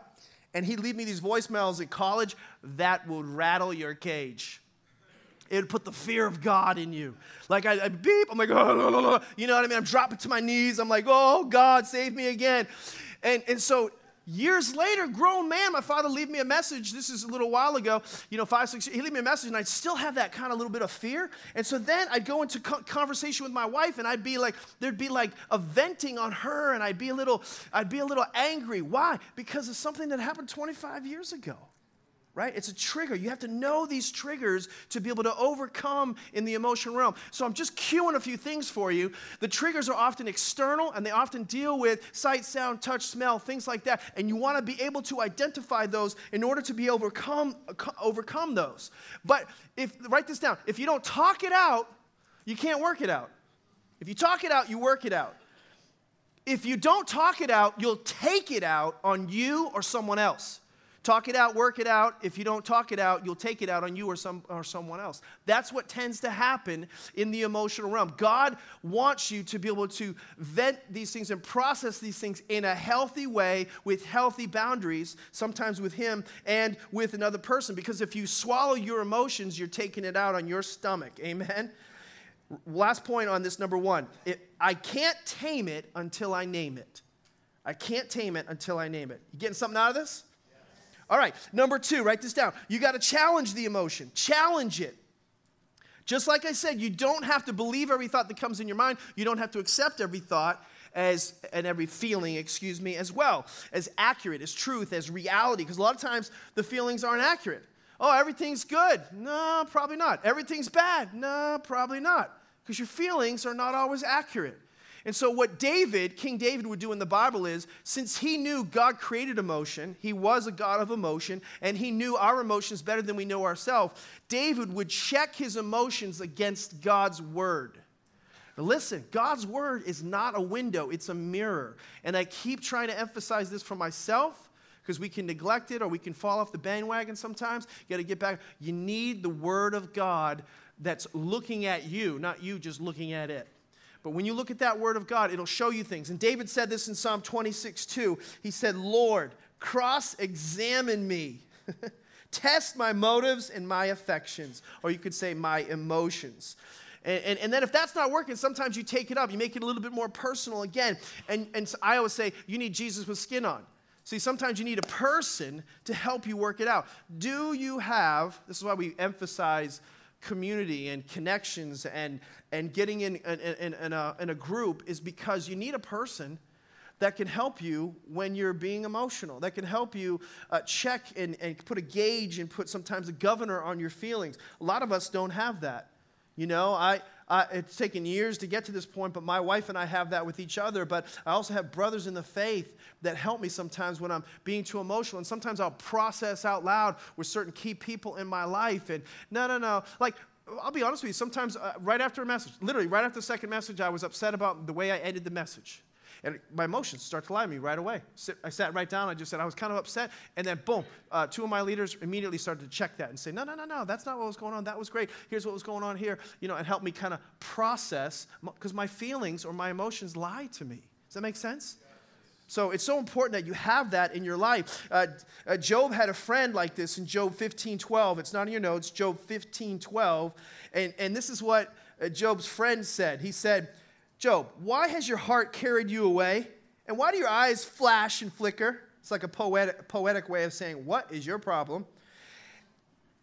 and he'd leave me these voicemails at college that would rattle your cage. It would put the fear of God in you. Like I, I beep, I'm like, oh, you know what I mean? I'm dropping to my knees. I'm like, oh, God, save me again. And, and so Years later, grown man, my father leave me a message. This is a little while ago, you know, five, six. He leave me a message, and I'd still have that kind of little bit of fear. And so then I'd go into conversation with my wife, and I'd be like, there'd be like a venting on her, and I'd be a little, I'd be a little angry. Why? Because of something that happened 25 years ago right? It's a trigger. You have to know these triggers to be able to overcome in the emotional realm. So I'm just cueing a few things for you. The triggers are often external and they often deal with sight, sound, touch, smell, things like that. And you want to be able to identify those in order to be overcome overcome those. But if write this down. If you don't talk it out, you can't work it out. If you talk it out, you work it out. If you don't talk it out, you'll take it out on you or someone else. Talk it out, work it out. If you don't talk it out, you'll take it out on you or, some, or someone else. That's what tends to happen in the emotional realm. God wants you to be able to vent these things and process these things in a healthy way with healthy boundaries, sometimes with Him and with another person. Because if you swallow your emotions, you're taking it out on your stomach. Amen? Last point on this number one it, I can't tame it until I name it. I can't tame it until I name it. You getting something out of this? All right, number two, write this down. You got to challenge the emotion, challenge it. Just like I said, you don't have to believe every thought that comes in your mind, you don't have to accept every thought as and every feeling, excuse me, as well, as accurate, as truth, as reality. Because a lot of times the feelings aren't accurate. Oh, everything's good. No, probably not. Everything's bad. No, probably not. Because your feelings are not always accurate. And so, what David, King David, would do in the Bible is since he knew God created emotion, he was a God of emotion, and he knew our emotions better than we know ourselves, David would check his emotions against God's word. Now listen, God's word is not a window, it's a mirror. And I keep trying to emphasize this for myself because we can neglect it or we can fall off the bandwagon sometimes. You got to get back. You need the word of God that's looking at you, not you just looking at it. But when you look at that word of God, it'll show you things. And David said this in Psalm 26 2. He said, Lord, cross examine me. test my motives and my affections, or you could say my emotions. And, and, and, then if that's not working, sometimes you take it up. You make it a little bit more personal again. And, and so I always say, you need Jesus with skin on. See, sometimes you need a person to help you work it out. Do you have, this is why we emphasize community and connections and, and getting in, in, in, in, a, in a group, is because you need a person that can help you when you're being emotional, that can help you uh, check and, and put a gauge and put sometimes a governor on your feelings. A lot of us don't have that. You know, I, I, it's taken years to get to this point, but my wife and I have that with each other. But I also have brothers in the faith that help me sometimes when I'm being too emotional. And sometimes I'll process out loud with certain key people in my life. And no, no, no. Like, I'll be honest with you, sometimes uh, right after a message, literally right after the second message, I was upset about the way I ended the message. And my emotions start to lie to me right away. I sat right down. I just said, I was kind of upset. And then, boom, uh, two of my leaders immediately started to check that and say, no, no, no, no, that's not what was going on. That was great. Here's what was going on here. You know, and help me kind of process because my feelings or my emotions lie to me. Does that make sense? So it's so important that you have that in your life. Uh, uh, Job had a friend like this in Job 15 12. It's not in your notes, Job 15 12. And, and this is what uh, Job's friend said. He said, Job, why has your heart carried you away? And why do your eyes flash and flicker? It's like a poetic, poetic way of saying, What is your problem?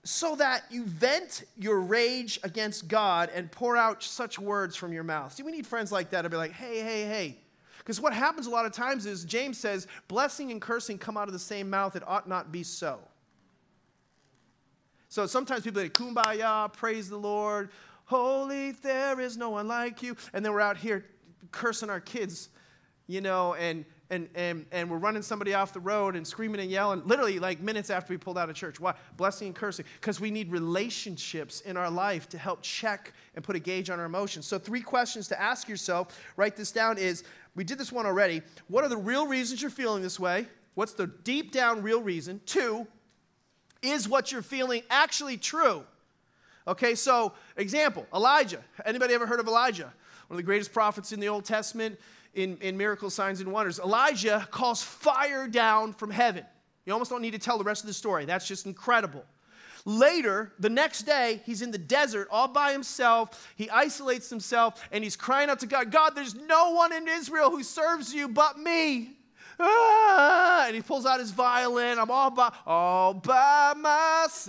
So that you vent your rage against God and pour out such words from your mouth. See, we need friends like that to be like, Hey, hey, hey. Because what happens a lot of times is James says, Blessing and cursing come out of the same mouth. It ought not be so. So sometimes people say, Kumbaya, praise the Lord, Holy, there is no one like you. And then we're out here cursing our kids, you know, and, and, and, and we're running somebody off the road and screaming and yelling, literally like minutes after we pulled out of church. Why? Blessing and cursing. Because we need relationships in our life to help check and put a gauge on our emotions. So, three questions to ask yourself, write this down is we did this one already. What are the real reasons you're feeling this way? What's the deep down real reason? Two, is what you're feeling actually true? Okay, so example, Elijah. Anybody ever heard of Elijah? One of the greatest prophets in the Old Testament in, in miracle signs and wonders. Elijah calls fire down from heaven. You almost don't need to tell the rest of the story. That's just incredible. Later, the next day, he's in the desert all by himself. He isolates himself and he's crying out to God God, there's no one in Israel who serves you but me ah, and he pulls out his violin. I'm all by, all by myself.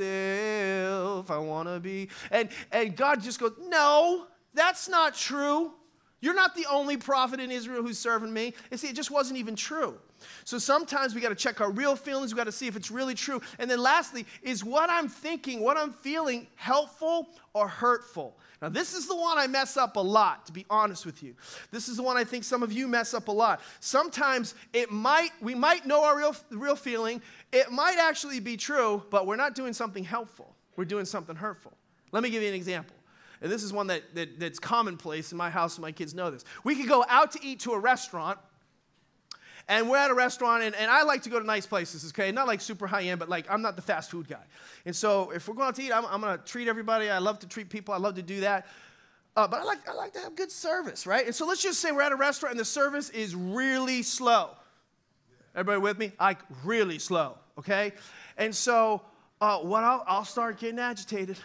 I want to be. And, and God just goes, No, that's not true. You're not the only prophet in Israel who's serving me. And see, it just wasn't even true. So sometimes we got to check our real feelings. We got to see if it's really true. And then lastly, is what I'm thinking, what I'm feeling helpful or hurtful? Now, this is the one I mess up a lot, to be honest with you. This is the one I think some of you mess up a lot. Sometimes it might, we might know our real, real feeling. It might actually be true, but we're not doing something helpful. We're doing something hurtful. Let me give you an example. And this is one that, that, that's commonplace in my house, and my kids know this. We could go out to eat to a restaurant, and we're at a restaurant, and, and I like to go to nice places, okay? Not like super high end, but like I'm not the fast food guy. And so if we're going out to eat, I'm, I'm to treat everybody. I love to treat people. I love to do that. Uh, but I like, I like to have good service, right? And so let's just say we're at a restaurant and the service is really slow. Everybody with me? Like really slow, okay? And so uh, what I'll, I'll start getting agitated.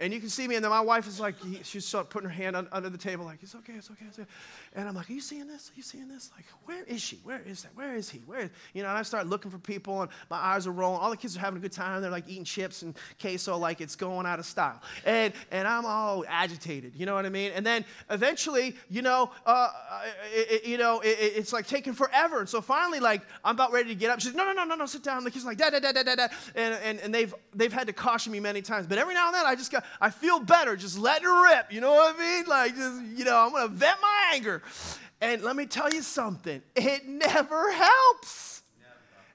And you can see me, and then my wife is like, she's putting her hand under the table, like, it's okay, it's okay, it's okay. And I'm like, are you seeing this? Are you seeing this? Like, where is she? Where is that? Where is he? Where is, you know, and I start looking for people, and my eyes are rolling. All the kids are having a good time. They're like eating chips and queso like it's going out of style. And, and I'm all agitated, you know what I mean? And then eventually, you know, uh, it, it, you know, it, it's like taking forever. And so finally, like, I'm about ready to get up. She's, no, no, no, no, no, sit down. The kids are like, da, da, da, da, da, da. And, and, and they've, they've had to caution me many times. But every now and then, I just got, I feel better just letting it rip. You know what I mean? Like, just, you know, I'm going to vent my anger. And let me tell you something it never helps.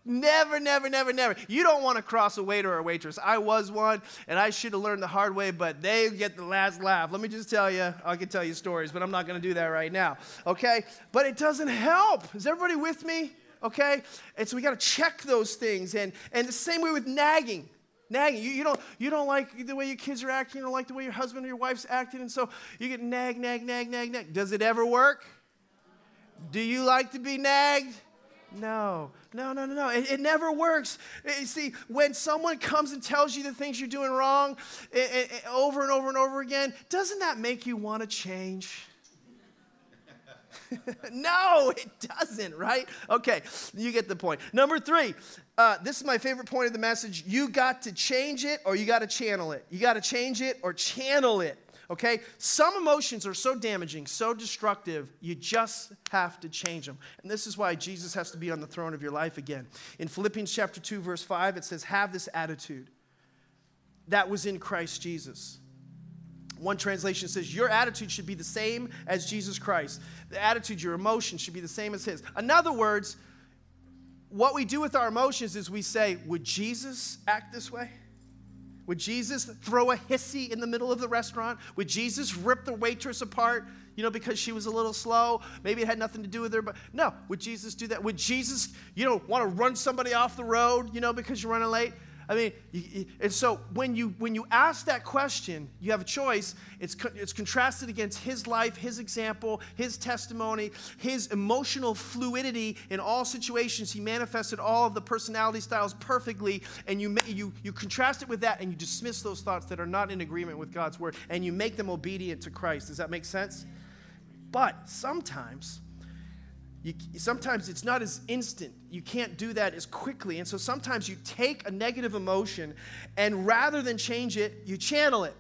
Never, never, never, never. You don't want to cross a waiter or a waitress. I was one, and I should have learned the hard way, but they get the last laugh. Let me just tell you, I can tell you stories, but I'm not going to do that right now. Okay? But it doesn't help. Is everybody with me? Okay? And so we got to check those things. And, and the same way with nagging nagging. You, you, don't, you don't like the way your kids are acting, you don't like the way your husband or your wife's acting, and so you get nag, nag, nag, nag, nag. Does it ever work? Do you like to be nagged? No, no, no, no, no. It, it never works. You see, when someone comes and tells you the things you're doing wrong it, it, over and over and over again, doesn't that make you want to change? no, it doesn't, right? Okay, you get the point. Number three, uh, this is my favorite point of the message. You got to change it or you got to channel it. You got to change it or channel it. Okay? Some emotions are so damaging, so destructive, you just have to change them. And this is why Jesus has to be on the throne of your life again. In Philippians chapter 2 verse 5 it says have this attitude that was in Christ Jesus. One translation says, Your attitude should be the same as Jesus Christ. The attitude, your emotions should be the same as His. In other words, what we do with our emotions is we say, Would Jesus act this way? Would Jesus throw a hissy in the middle of the restaurant? Would Jesus rip the waitress apart, you know, because she was a little slow? Maybe it had nothing to do with her, but no. Would Jesus do that? Would Jesus, you know, want to run somebody off the road, you know, because you're running late? I mean, and so when you when you ask that question, you have a choice. It's it's contrasted against his life, his example, his testimony, his emotional fluidity in all situations. He manifested all of the personality styles perfectly, and you you you contrast it with that, and you dismiss those thoughts that are not in agreement with God's word, and you make them obedient to Christ. Does that make sense? But sometimes you, sometimes it's not as instant. You can't do that as quickly. And so sometimes you take a negative emotion and rather than change it, you channel it.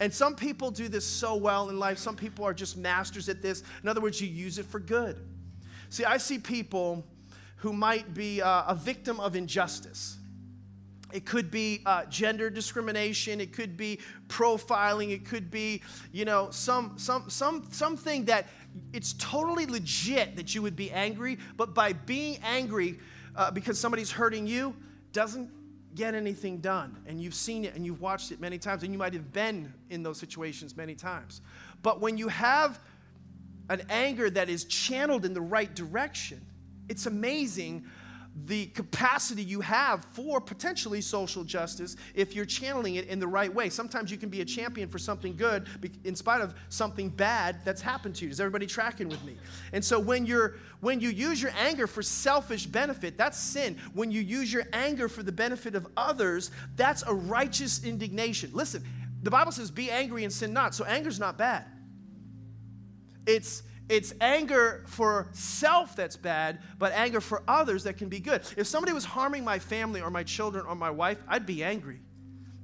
And some people do this so well in life. Some people are just masters at this. In other words, you use it for good. See, I see people who might be uh, a victim of injustice. It could be uh, gender discrimination. It could be profiling. It could be, you know, some, some, some, something that it's totally legit that you would be angry, but by being angry uh, because somebody's hurting you doesn't get anything done. And you've seen it and you've watched it many times, and you might have been in those situations many times. But when you have an anger that is channeled in the right direction, it's amazing the capacity you have for potentially social justice if you're channeling it in the right way. Sometimes you can be a champion for something good in spite of something bad that's happened to you. Is everybody tracking with me? And so when you're when you use your anger for selfish benefit, that's sin. When you use your anger for the benefit of others, that's a righteous indignation. Listen, the Bible says be angry and sin not. So anger's not bad. It's it's anger for self that's bad, but anger for others that can be good. If somebody was harming my family or my children or my wife, I'd be angry.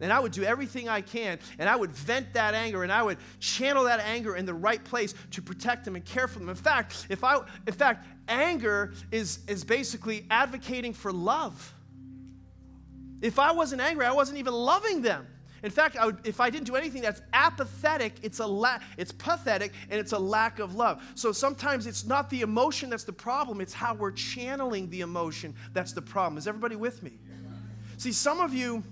And I would do everything I can, and I would vent that anger, and I would channel that anger in the right place to protect them and care for them. In fact, if I, in fact, anger is, is basically advocating for love. If I wasn't angry, I wasn't even loving them. In fact, I would, if I didn't do anything that's apathetic, it's a la- it's pathetic and it's a lack of love. So sometimes it's not the emotion that's the problem, it's how we're channeling the emotion that's the problem. Is everybody with me? See, some of you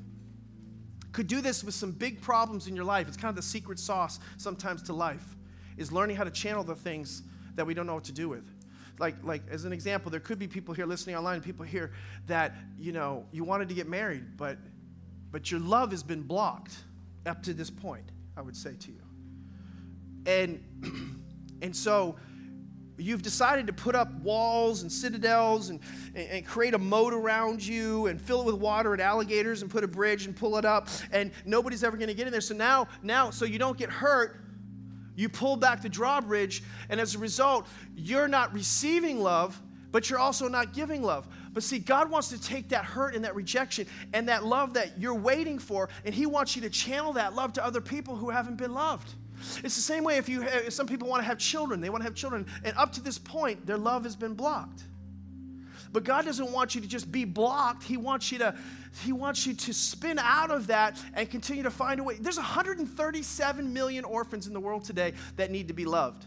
could do this with some big problems in your life. It's kind of the secret sauce sometimes to life is learning how to channel the things that we don't know what to do with. Like, like as an example, there could be people here listening online, people here that, you know, you wanted to get married, but but your love has been blocked up to this point, I would say to you. And, and so you've decided to put up walls and citadels and, and, create a moat around you and fill it with water and alligators and put a bridge and pull it up and nobody's ever going to get in there so now now so you don't get hurt you pull back the drawbridge and as a result you're not receiving love but you're also not giving love. But see, God wants to take that hurt and that rejection and that love that you're waiting for, and He wants you to channel that love to other people who haven't been loved. It's the same way if you if some people want to have children, they want to have children, and up to this point, their love has been blocked. But God doesn't want you to just be blocked. He wants you to he wants you to spin out of that and continue to find a way. There's 137 million orphans in the world today that need to be loved.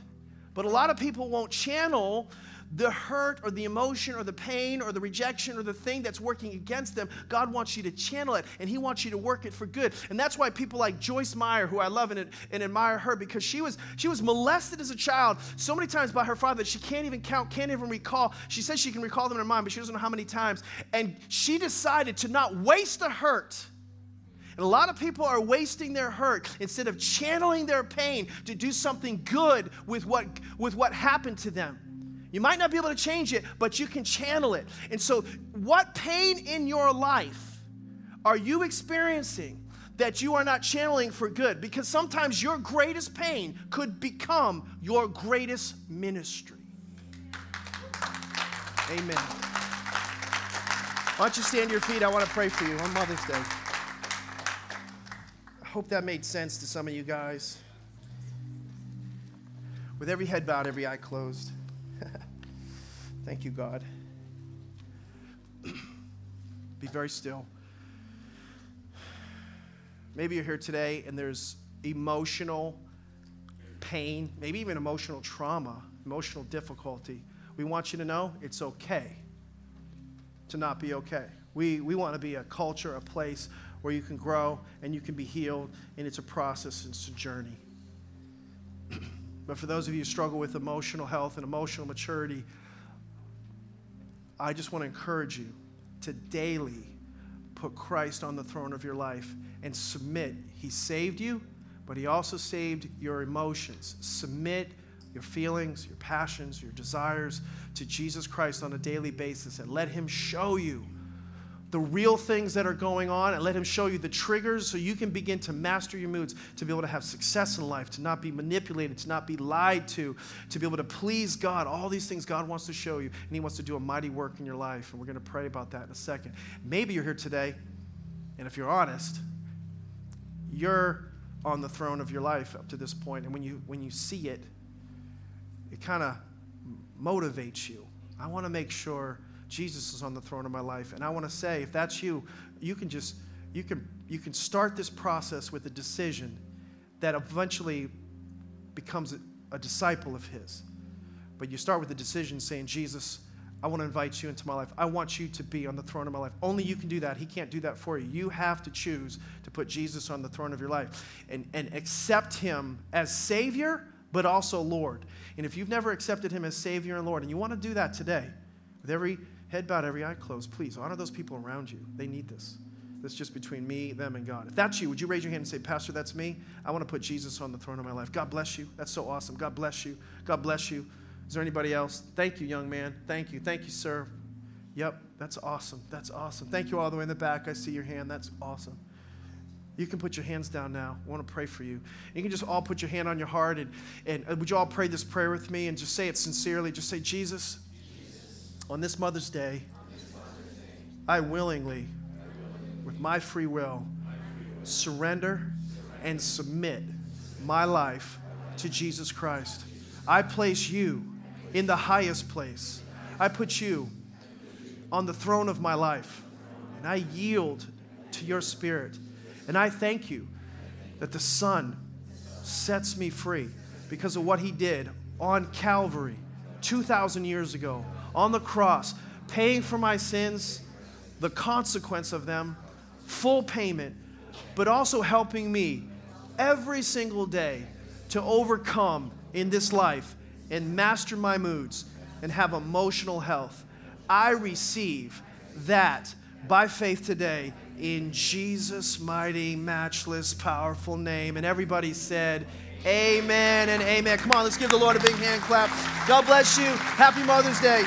But a lot of people won't channel the hurt or the emotion or the pain or the rejection or the thing that's working against them, God wants you to channel it and He wants you to work it for good. And that's why people like Joyce Meyer, who I love and, and admire her, because she was, she was molested as a child so many times by her father that she can't even count, can't even recall. She says she can recall them in her mind, but she doesn't know how many times. And she decided to not waste the hurt. And a lot of people are wasting their hurt instead of channeling their pain to do something good with what, with what happened to them. You might not be able to change it, but you can channel it. And so, what pain in your life are you experiencing that you are not channeling for good? Because sometimes your greatest pain could become your greatest ministry. Amen. Why don't you stand to your feet? I want to pray for you on Mother's Day. I hope that made sense to some of you guys. With every head bowed, every eye closed. Thank you, God. Be very still. Maybe you're here today and there's emotional pain, maybe even emotional trauma, emotional difficulty. We want you to know it's okay to not be okay. We, we want to be a culture, a place where you can grow and you can be healed, and it's a process, it's a journey. but for those of you who struggle with emotional health and emotional maturity, I just want to encourage you to daily put Christ on the throne of your life and submit. He saved you, but He also saved your emotions. Submit your feelings, your passions, your desires to Jesus Christ on a daily basis and let Him show you the real things that are going on and let Him show you the triggers so you can begin to master your moods, to be able to have success in life, to not be manipulated, to not be lied to, to be able to please God. All these things God wants to show you, and He wants to do a mighty work in your life. And we're going to pray about that in a second. Maybe you're here today, and if you're honest, you're on the throne of your life up to this point, and when you when you see it, it kind of motivates you. I want to make sure Jesus is on the throne of my life. And I want to say, if that's you, you can just, you can, you can start this process with a decision that eventually becomes a, a disciple of His. But you start with the decision saying, Jesus, I want to invite you into my life. I want you to be on the throne of my life. Only you can do that. He can't do that for you. You have to choose to put Jesus on the throne of your life and, and accept Him as Savior, but also Lord. And if you've never accepted Him as Savior and Lord, and you want to do that today, with every head bowed, every eye closed, please honor those people around you. They need this. Is just between me, them, and God. If that's you, would you raise your hand and say, Pastor, that's me? I want to put Jesus on the throne of my life. God bless you. That's so awesome. God bless you. God bless you. Is there anybody else? Thank you, young man. Thank you. Thank you, sir. Yep, that's awesome. That's awesome. Thank you all the way in the back. I see your hand. That's awesome. You can put your hands down now. I want to pray for you. You can just all put your hand on your heart and, and uh, would you all pray this prayer with me and just say it sincerely? Just say, Jesus, on this Mother's Day, I willingly, with my free will, surrender and submit my life to Jesus Christ. I place you in the highest place. I put you on the throne of my life. And I yield to your spirit. And I thank you that the Son sets me free because of what he did on Calvary 2,000 years ago on the cross, paying for my sins, the consequence of them, full payment, but also helping me every single day to overcome in this life and master my moods and have emotional health. I receive that by faith today in Jesus' mighty, matchless, powerful name. And everybody said, Amen and amen. Come on, let's give the Lord a big hand clap. God bless you. Happy Mother's Day.